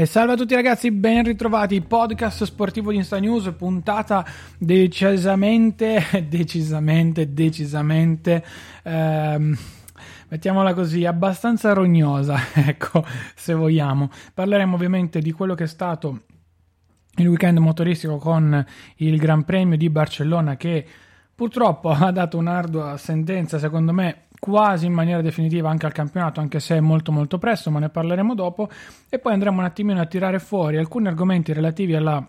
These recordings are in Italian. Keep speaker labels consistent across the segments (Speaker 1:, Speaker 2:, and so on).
Speaker 1: E salve a tutti ragazzi, ben ritrovati, podcast sportivo di Insta News, puntata decisamente, decisamente, decisamente, ehm, mettiamola così, abbastanza rognosa, ecco, se vogliamo. Parleremo ovviamente di quello che è stato il weekend motoristico con il Gran Premio di Barcellona che purtroppo ha dato un'ardua sentenza, secondo me, quasi in maniera definitiva anche al campionato, anche se è molto molto presto, ma ne parleremo dopo. E poi andremo un attimino a tirare fuori alcuni argomenti relativi alla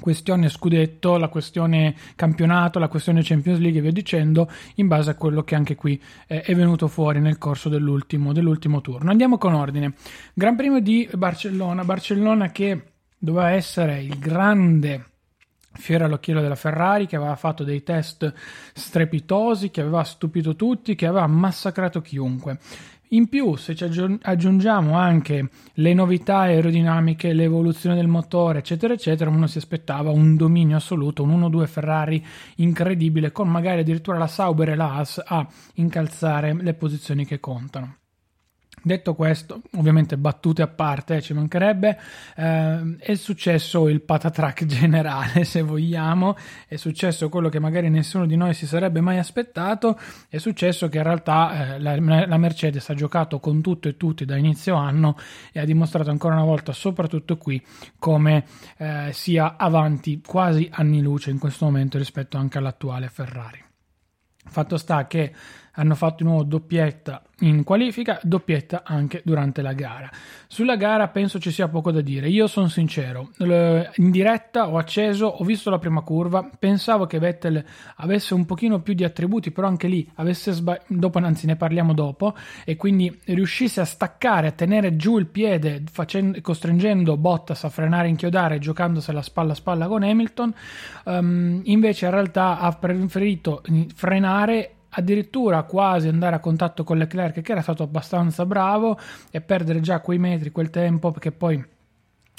Speaker 1: questione scudetto, la questione campionato, la questione Champions League e via dicendo, in base a quello che anche qui eh, è venuto fuori nel corso dell'ultimo, dell'ultimo turno. Andiamo con ordine. Gran Premio di Barcellona, Barcellona che doveva essere il grande fiore all'occhiello della Ferrari che aveva fatto dei test strepitosi, che aveva stupito tutti, che aveva massacrato chiunque. In più, se ci aggiungiamo anche le novità aerodinamiche, l'evoluzione del motore, eccetera, eccetera, uno si aspettava un dominio assoluto, un 1-2 Ferrari incredibile, con magari addirittura la Sauber e la Haas a incalzare le posizioni che contano. Detto questo, ovviamente battute a parte, ci mancherebbe, eh, è successo il patatrack generale, se vogliamo, è successo quello che magari nessuno di noi si sarebbe mai aspettato, è successo che in realtà eh, la, la, Mercedes ha giocato con tutto e tutti da inizio anno e ha dimostrato ancora una volta, soprattutto qui, come eh, sia avanti quasi anni luce in questo momento rispetto anche all'attuale Ferrari. Fatto sta che hanno fatto di nuovo doppietta in qualifica, doppietta anche durante la gara. Sulla gara penso ci sia poco da dire. Io sono sincero, in diretta ho acceso, ho visto la prima curva, pensavo che Vettel avesse un pochino più di attributi, però anche lì avesse sbagliato, dopo anzi ne parliamo dopo, e quindi riuscisse a staccare, a tenere giù il piede, facendo, costringendo Bottas a frenare, inchiodare, giocandosela spalla a spalla con Hamilton. Um, invece in realtà ha preferito frenare addirittura quasi andare a contatto con Leclerc che era stato abbastanza bravo e perdere già quei metri, quel tempo perché poi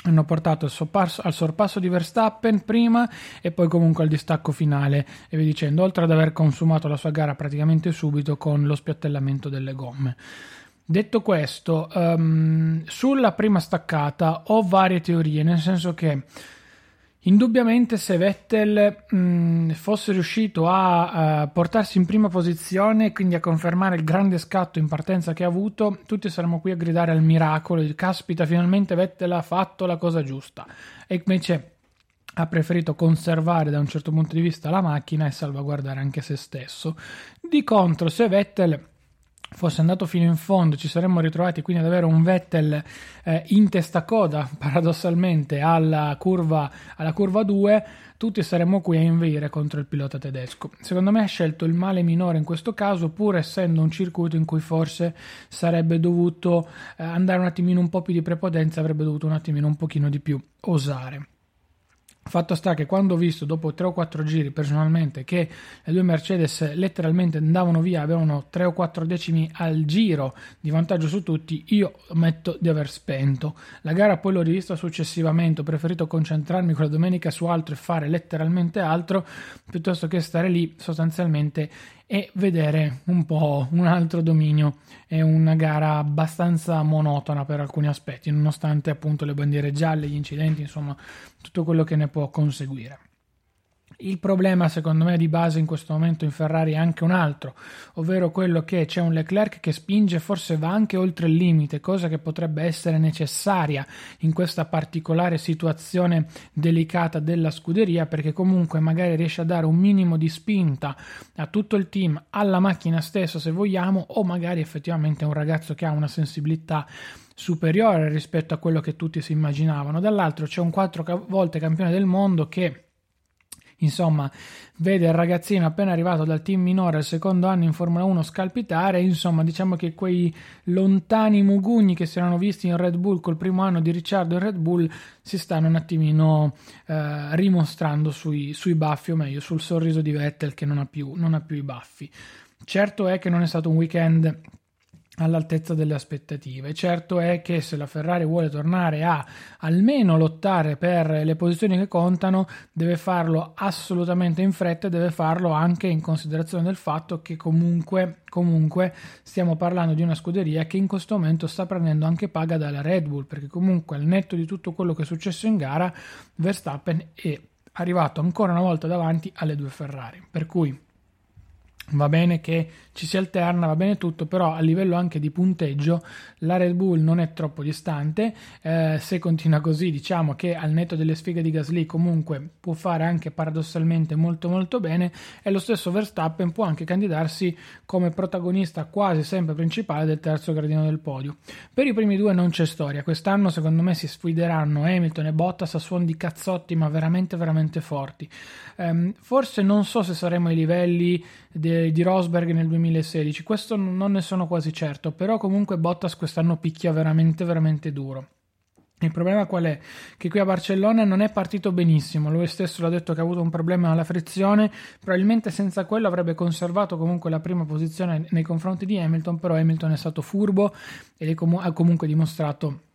Speaker 1: hanno portato al sorpasso, al sorpasso, di Verstappen prima e poi comunque al distacco finale. E vi dicendo oltre ad aver consumato la sua gara praticamente subito con lo spiattellamento delle gomme. Detto questo um, sulla prima staccata ho varie teorie nel senso che Indubbiamente se Vettel mh, fosse riuscito a, a, portarsi in prima posizione, quindi a confermare il grande scatto in partenza che ha avuto, tutti saremmo qui a gridare al miracolo, caspita finalmente Vettel ha fatto la cosa giusta. E invece ha preferito conservare da un certo punto di vista la macchina e salvaguardare anche se stesso. Di contro, se Vettel fosse andato fino in fondo, ci saremmo ritrovati quindi ad avere un Vettel eh, in testa coda, paradossalmente, alla curva, alla curva 2, tutti saremmo qui a inveire contro il pilota tedesco. Secondo me ha scelto il male minore in questo caso, pur essendo un circuito in cui forse sarebbe dovuto eh, andare un attimino un po' più di prepotenza, avrebbe dovuto un attimino un pochino di più osare. Fatto sta che quando ho visto dopo 3 o 4 giri personalmente che le due Mercedes letteralmente andavano via, avevano 3 o 4 decimi al giro di vantaggio su tutti, io ammetto di aver spento. La gara poi l'ho rivista successivamente, ho preferito concentrarmi quella domenica su altro e fare letteralmente altro piuttosto che stare lì sostanzialmente e vedere un po' un altro dominio. È una gara abbastanza monotona per alcuni aspetti, nonostante appunto le bandiere gialle, gli incidenti, insomma tutto quello che ne può conseguire. Il problema, secondo me, di base in questo momento in Ferrari è anche un altro, ovvero quello che c'è un Leclerc che spinge, forse va anche oltre il limite, cosa che potrebbe essere necessaria in questa particolare situazione delicata della scuderia, perché comunque magari riesce a dare un minimo di spinta a tutto il team, alla macchina stessa se vogliamo, o magari effettivamente è un ragazzo che ha una sensibilità superiore rispetto a quello che tutti si immaginavano. Dall'altro c'è un quattro volte campione del mondo che insomma, vede il ragazzino appena arrivato dal team minore al secondo anno in Formula 1 scalpitare, insomma, diciamo che quei lontani mugugni che si erano visti in Red Bull col primo anno di Ricciardo in Red Bull si stanno un attimino eh, rimostrando sui, sui, baffi, o meglio, sul sorriso di Vettel che non ha più, non ha più i baffi. Certo è che non è stato un weekend all'altezza delle aspettative. Certo è che se la Ferrari vuole tornare a almeno lottare per le posizioni che contano, deve farlo assolutamente in fretta e deve farlo anche in considerazione del fatto che comunque, comunque stiamo parlando di una scuderia che in questo momento sta prendendo anche paga dalla Red Bull, perché comunque al netto di tutto quello che è successo in gara, Verstappen è arrivato ancora una volta davanti alle due Ferrari. Per cui Va bene che ci si alterna, va bene tutto, però a livello anche di punteggio la Red Bull non è troppo distante. Eh, se continua così, diciamo che al netto delle sfighe di Gasly comunque può fare anche paradossalmente molto molto bene e lo stesso Verstappen può anche candidarsi come protagonista quasi sempre principale del terzo gradino del podio. Per i primi due non c'è storia, quest'anno secondo me si sfideranno Hamilton e Bottas a suon di cazzotti ma veramente veramente forti. Eh, forse non so se saremo ai livelli de, di Rosberg nel 2016. Questo non ne sono quasi certo, però comunque Bottas quest'anno picchia veramente, veramente duro. Il problema qual è? Che qui a Barcellona non è partito benissimo, lui stesso l'ha detto che ha avuto un problema alla frizione, probabilmente senza quello avrebbe conservato comunque la prima posizione nei confronti di Hamilton, però Hamilton è stato furbo e ha comunque dimostrato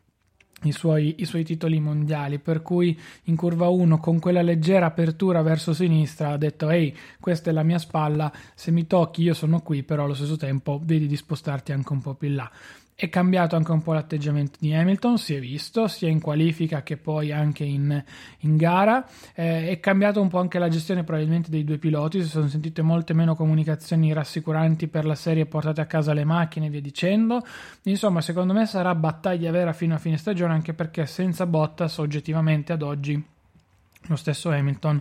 Speaker 1: i suoi, i suoi, titoli mondiali, per cui in curva 1 con quella leggera apertura verso sinistra ha detto ehi questa è la mia spalla, se mi tocchi io sono qui, però allo stesso tempo vedi di spostarti anche un po' più in là. È cambiato anche un po' l'atteggiamento di Hamilton, si è visto, sia in qualifica che poi anche in, in gara. Eh, è cambiato un po' anche la gestione probabilmente dei due piloti, si sono sentite molte meno comunicazioni rassicuranti per la serie portate a casa le macchine e via dicendo. Insomma, secondo me sarà battaglia vera fino a fine stagione, anche perché senza Bottas oggettivamente ad oggi lo stesso Hamilton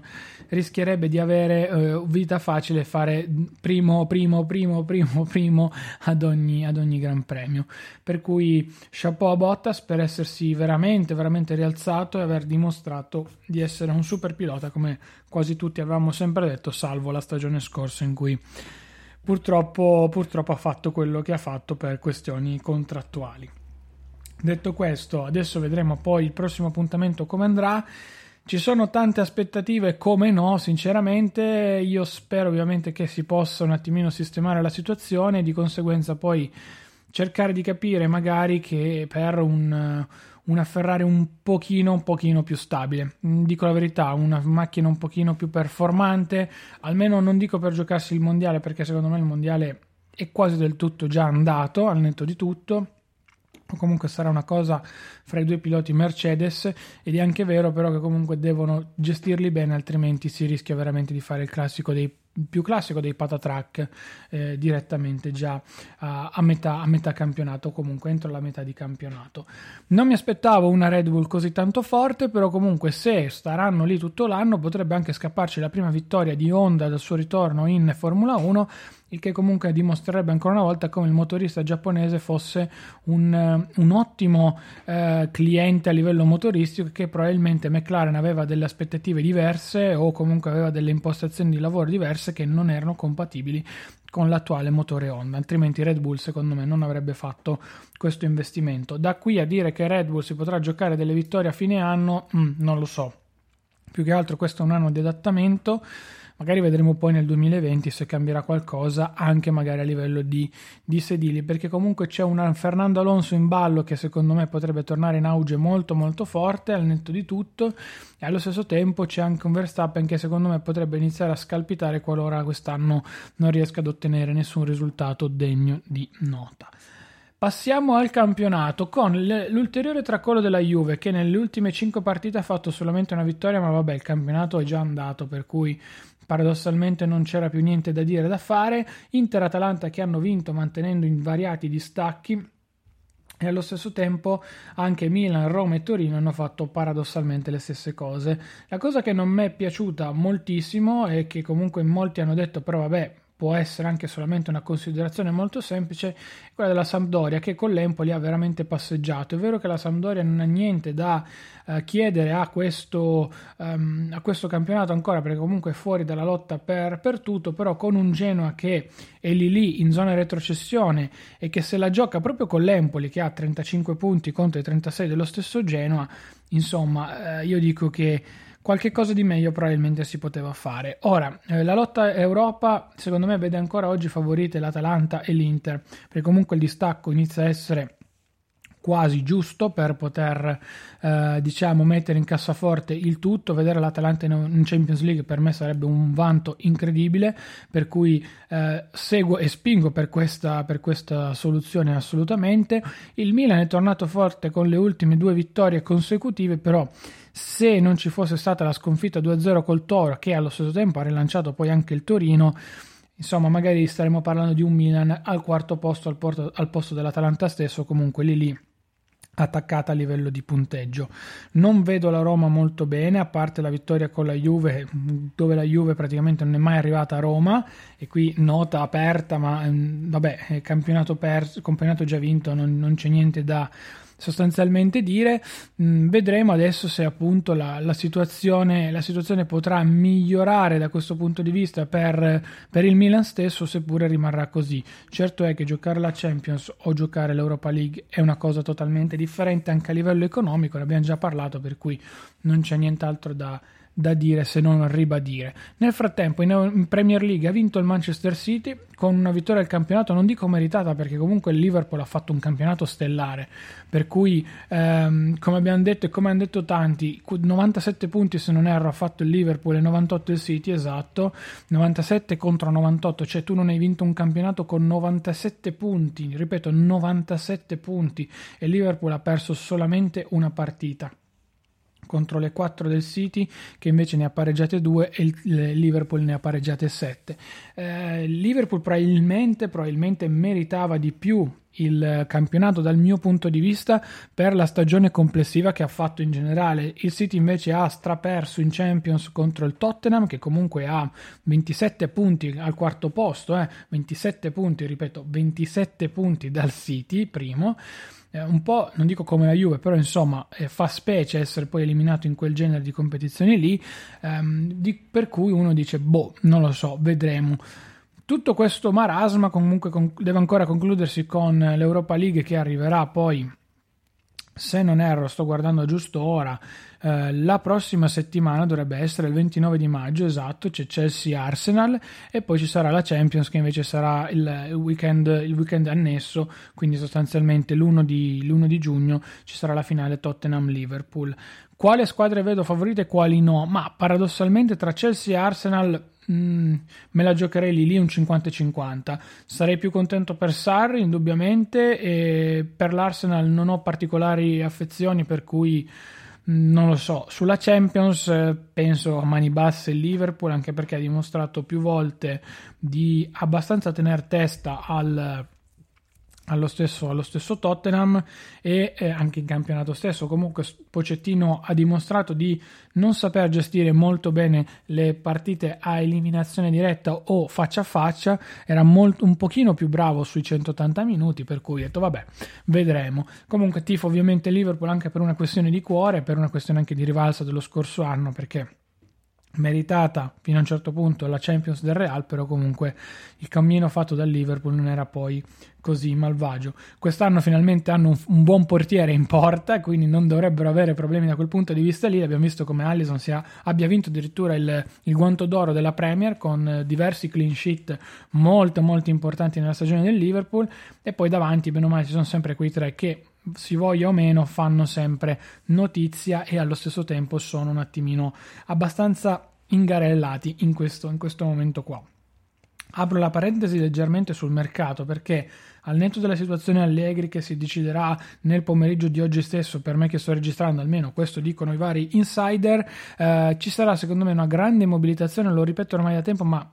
Speaker 1: rischierebbe di avere eh, vita facile fare primo, primo, primo, primo, primo ad ogni, ad ogni Gran Premio. Per cui chapeau a Bottas per essersi veramente, veramente rialzato e aver dimostrato di essere un super pilota come quasi tutti avevamo sempre detto, salvo la stagione scorsa in cui purtroppo, purtroppo ha fatto quello che ha fatto per questioni contrattuali. Detto questo, adesso vedremo poi il prossimo appuntamento come andrà. Ci sono tante aspettative, come no, sinceramente. Io spero ovviamente che si possa un attimino sistemare la situazione e di conseguenza poi cercare di capire magari che per un, una Ferrari un pochino, un pochino più stabile. Dico la verità, una macchina un pochino più performante, almeno non dico per giocarsi il mondiale perché secondo me il mondiale è quasi del tutto già andato, al netto di tutto comunque sarà una cosa fra i due piloti Mercedes ed è anche vero però che comunque devono gestirli bene altrimenti si rischia veramente di fare il classico dei più classico dei patatrack eh, direttamente già a, a, metà, a metà campionato comunque entro la metà di campionato. Non mi aspettavo una Red Bull così tanto forte però comunque se staranno lì tutto l'anno potrebbe anche scapparci la prima vittoria di Honda dal suo ritorno in Formula 1 il che comunque dimostrerebbe ancora una volta come il motorista giapponese fosse un, eh, un ottimo eh, cliente a livello motoristico che probabilmente McLaren aveva delle aspettative diverse o comunque aveva delle impostazioni di lavoro diverse che non erano compatibili con l'attuale motore Honda, altrimenti Red Bull secondo me non avrebbe fatto questo investimento. Da qui a dire che Red Bull si potrà giocare delle vittorie a fine anno, mm, non lo so. Più che altro questo è un anno di adattamento Magari vedremo poi nel 2020 se cambierà qualcosa anche magari a livello di, di sedili, perché comunque c'è un Fernando Alonso in ballo che secondo me potrebbe tornare in auge molto molto forte al netto di tutto e allo stesso tempo c'è anche un Verstappen che secondo me potrebbe iniziare a scalpitare qualora quest'anno non riesca ad ottenere nessun risultato degno di nota. Passiamo al campionato con l'ulteriore tracollo della Juve che nelle ultime 5 partite ha fatto solamente una vittoria, ma vabbè, il campionato è già andato, per cui paradossalmente non c'era più niente da dire da fare. Inter-Atalanta che hanno vinto mantenendo invariati distacchi e allo stesso tempo anche Milan, Roma e Torino hanno fatto paradossalmente le stesse cose. La cosa che non mi è piaciuta moltissimo e che comunque molti hanno detto però vabbè può essere anche solamente una considerazione molto semplice, quella della Sampdoria che con l'Empoli ha veramente passeggiato. È vero che la Sampdoria non ha niente da uh, chiedere a questo, um, a questo, campionato ancora perché comunque è fuori dalla lotta per, per, tutto, però con un Genoa che è lì lì in zona retrocessione e che se la gioca proprio con l'Empoli che ha 35 punti contro i 36 dello stesso Genoa, insomma uh, io dico che qualche cosa di meglio probabilmente si poteva fare. Ora, eh, la lotta Europa secondo me vede ancora oggi favorite l'Atalanta e l'Inter, perché comunque il distacco inizia a essere quasi giusto per poter eh, diciamo mettere in cassaforte il tutto. Vedere l'Atalanta in Champions League per me sarebbe un vanto incredibile per cui eh, seguo e spingo per questa, per questa soluzione assolutamente. Il Milan è tornato forte con le ultime due vittorie consecutive però se non ci fosse stata la sconfitta 2-0 col Toro che allo stesso tempo ha rilanciato poi anche il Torino insomma magari staremo parlando di un Milan al quarto posto al, porto, al posto dell'Atalanta stesso comunque lì lì attaccata a livello di punteggio. Non vedo la Roma molto bene, a parte la vittoria con la Juve, dove la Juve praticamente non è mai arrivata a Roma, e qui nota aperta, ma mm, vabbè, campionato perso, campionato già vinto, non, non c'è niente da sostanzialmente dire. Mm, vedremo adesso se appunto la, la, situazione, la, situazione, potrà migliorare da questo punto di vista per, per, il Milan stesso, seppure rimarrà così. Certo è che giocare la Champions o giocare l'Europa League è una cosa totalmente differente anche a livello economico, ne abbiamo già parlato, per cui non c'è nient'altro da da dire se non ribadire. Nel frattempo in Premier League ha vinto il Manchester City con una vittoria al campionato, non dico meritata perché comunque il Liverpool ha fatto un campionato stellare, per cui ehm, come abbiamo detto e come hanno detto tanti, 97 punti se non erro ha fatto il Liverpool e 98 il City, esatto, 97 contro 98, cioè tu non hai vinto un campionato con 97 punti, ripeto 97 punti e Liverpool ha perso solamente una partita contro le 4 del City che invece ne ha pareggiate 2 e il Liverpool ne ha pareggiate 7. Eh, Liverpool probabilmente, probabilmente meritava di più il campionato dal mio punto di vista per la stagione complessiva che ha fatto in generale. Il City invece ha straperso in Champions contro il Tottenham che comunque ha 27 punti al quarto posto, eh, 27 punti, ripeto, 27 punti dal City, primo eh, un po', non dico come la Juve, però insomma eh, fa specie essere poi eliminato in quel genere di competizioni lì, ehm, di, per cui uno dice, boh, non lo so, vedremo. Tutto questo marasma comunque con, deve ancora concludersi con l'Europa League che arriverà poi, se non erro, sto guardando giusto ora, eh, la prossima settimana dovrebbe essere il 29 di maggio, esatto, c'è Chelsea Arsenal e poi ci sarà la Champions che invece sarà il, weekend, il weekend, annesso, quindi sostanzialmente l'1 di, l'1 di giugno ci sarà la finale Tottenham-Liverpool. Quale squadre vedo favorite e quali no? Ma paradossalmente tra Chelsea e Arsenal Mm, me la giocherei lì lì un 50-50. Sarei più contento per Sarri, indubbiamente, e per l'Arsenal non ho particolari affezioni, per cui non lo so, sulla Champions eh, penso a mani basse il Liverpool anche perché ha dimostrato più volte di abbastanza tenere testa al allo stesso, allo stesso Tottenham e eh, anche in campionato stesso. Comunque Pocettino ha dimostrato di non saper gestire molto bene le partite a eliminazione diretta o faccia a faccia, era molto, un pochino più bravo sui 180 minuti, per cui ho detto vabbè, vedremo. Comunque tifo ovviamente Liverpool anche per una questione di cuore, per una questione anche di rivalsa dello scorso anno, perché meritata fino a un certo punto la Champions del Real, però comunque il cammino fatto dal Liverpool non era poi così malvagio. Quest'anno finalmente hanno un, un, buon portiere in porta, quindi non dovrebbero avere problemi da quel punto di vista lì. Abbiamo visto come Allison sia, abbia vinto addirittura il, il, guanto d'oro della Premier con diversi clean sheet molto molto importanti nella stagione del Liverpool e poi davanti, bene o male, ci sono sempre quei tre che si voglia o meno, fanno sempre notizia e allo stesso tempo sono un attimino abbastanza ingarellati in questo, in questo momento qua. Apro la parentesi leggermente sul mercato perché al netto della situazione Allegri che si deciderà nel pomeriggio di oggi stesso, per me che sto registrando almeno questo dicono i vari insider, eh, ci sarà secondo me una grande mobilitazione, lo ripeto ormai da tempo, ma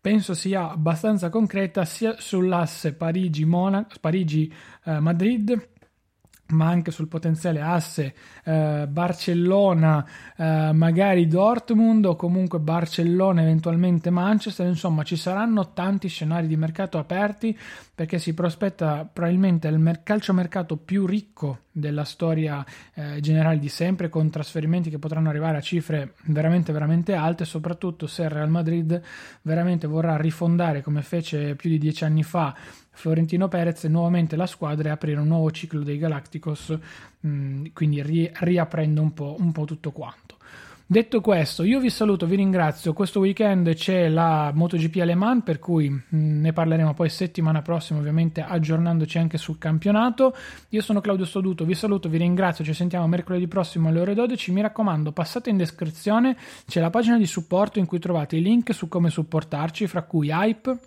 Speaker 1: penso sia abbastanza concreta sia sull'asse Parigi-Madrid, Parigi, eh, ma anche sul potenziale asse eh, Barcellona, eh, magari Dortmund o comunque Barcellona, eventualmente Manchester. Insomma, ci saranno tanti scenari di mercato aperti perché si prospetta probabilmente il mer- calciomercato più ricco della storia eh, generale di sempre, con trasferimenti che potranno arrivare a cifre veramente, veramente alte, soprattutto se il Real Madrid veramente vorrà rifondare come fece più di dieci anni fa Florentino Perez nuovamente la squadra e aprire un nuovo ciclo dei Galacticos, mh, mm, quindi ri- riaprendo un po', un po' tutto quanto. Detto questo, io vi saluto, vi ringrazio. Questo weekend c'è la MotoGP Aleman, per cui mm, ne parleremo poi settimana prossima, ovviamente aggiornandoci anche sul campionato. Io sono Claudio Stoduto, vi saluto, vi ringrazio. Ci sentiamo mercoledì prossimo alle ore 12. Mi raccomando, passate in descrizione, c'è la pagina di supporto in cui trovate i link su come supportarci, fra cui Hype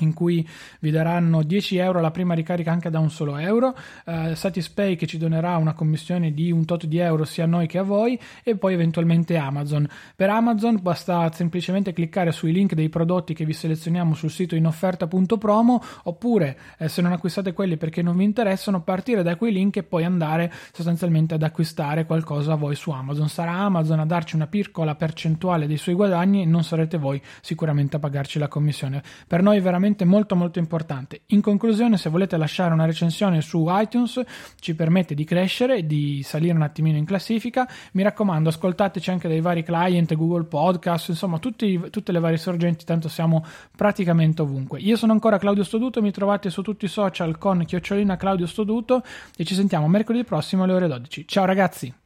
Speaker 1: in cui vi daranno 10 euro la prima ricarica anche da un solo euro, uh, Satispay che ci donerà una commissione di un tot di euro sia a noi che a voi e poi eventualmente Amazon. Per Amazon basta semplicemente cliccare sui link dei prodotti che vi selezioniamo sul sito in offerta.promo oppure eh, se non acquistate quelli perché non vi interessano partire da quei link e poi andare sostanzialmente ad acquistare qualcosa a voi su Amazon. Sarà Amazon a darci una piccola percentuale dei suoi guadagni e non sarete voi sicuramente a pagarci la commissione. Per noi veramente veramente molto molto importante. In conclusione, se volete lasciare una recensione su iTunes, ci permette di crescere e di salire un attimino in classifica. Mi raccomando, ascoltateci anche dai vari client, Google Podcast, insomma, tutti, tutte le varie sorgenti, tanto siamo praticamente ovunque. Io sono ancora Claudio Stoduto, mi trovate su tutti i social con chiocciolina Claudio Stoduto e ci sentiamo mercoledì prossimo alle ore 12. Ciao ragazzi!